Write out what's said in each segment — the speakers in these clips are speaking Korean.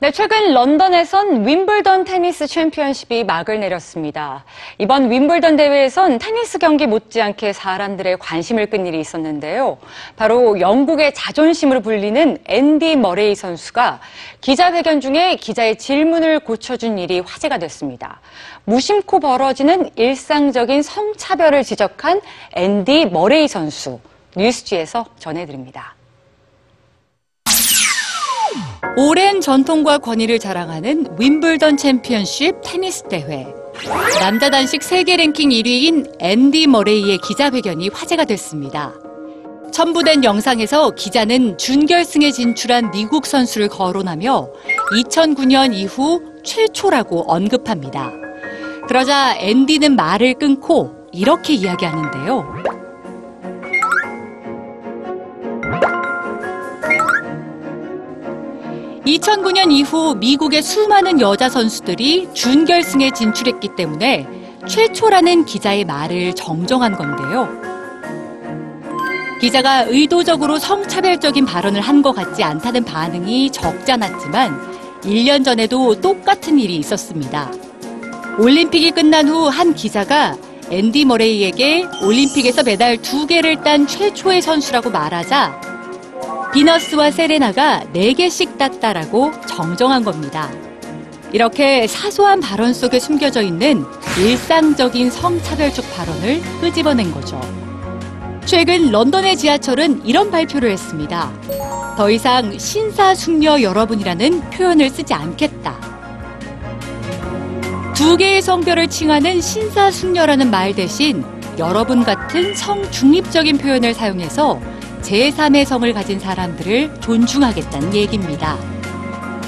네, 최근 런던에선 윔블던 테니스 챔피언십이 막을 내렸습니다. 이번 윔블던 대회에선 테니스 경기 못지않게 사람들의 관심을 끈 일이 있었는데요. 바로 영국의 자존심으로 불리는 앤디 머레이 선수가 기자회견 중에 기자의 질문을 고쳐준 일이 화제가 됐습니다. 무심코 벌어지는 일상적인 성차별을 지적한 앤디 머레이 선수. 뉴스G에서 전해드립니다. 오랜 전통과 권위를 자랑하는 윈블던 챔피언십 테니스 대회. 남자 단식 세계 랭킹 1위인 앤디 머레이의 기자회견이 화제가 됐습니다. 첨부된 영상에서 기자는 준결승에 진출한 미국 선수를 거론하며 2009년 이후 최초라고 언급합니다. 그러자 앤디는 말을 끊고 이렇게 이야기하는데요. 2009년 이후 미국의 수많은 여자 선수들이 준결승에 진출했기 때문에 최초라는 기자의 말을 정정한 건데요. 기자가 의도적으로 성차별적인 발언을 한 것 같지 않다는 반응이 적지 않았지만 1년 전에도 똑같은 일이 있었습니다. 올림픽이 끝난 후 한 기자가 앤디 머레이에게 올림픽에서 메달 두 개를 딴 최초의 선수라고 말하자 비너스와 세레나가 4개씩 땄다라고 정정한 겁니다. 이렇게 사소한 발언 속에 숨겨져 있는 일상적인 성차별적 발언을 끄집어낸 거죠. 최근 런던의 지하철은 이런 발표를 했습니다. 더 이상 신사숙녀 여러분이라는 표현을 쓰지 않겠다. 두 개의 성별을 칭하는 신사숙녀라는 말 대신 여러분 같은 성중립적인 표현을 사용해서 제3의 성을 가진 사람들을 존중하겠다는 얘기입니다.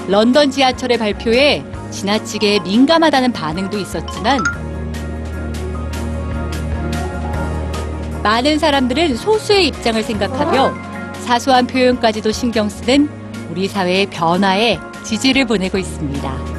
런던 지하철의 발표에 지나치게 민감하다는 반응도 있었지만 많은 사람들은 소수의 입장을 생각하며 사소한 표현까지도 신경 쓰는 우리 사회의 변화에 지지를 보내고 있습니다.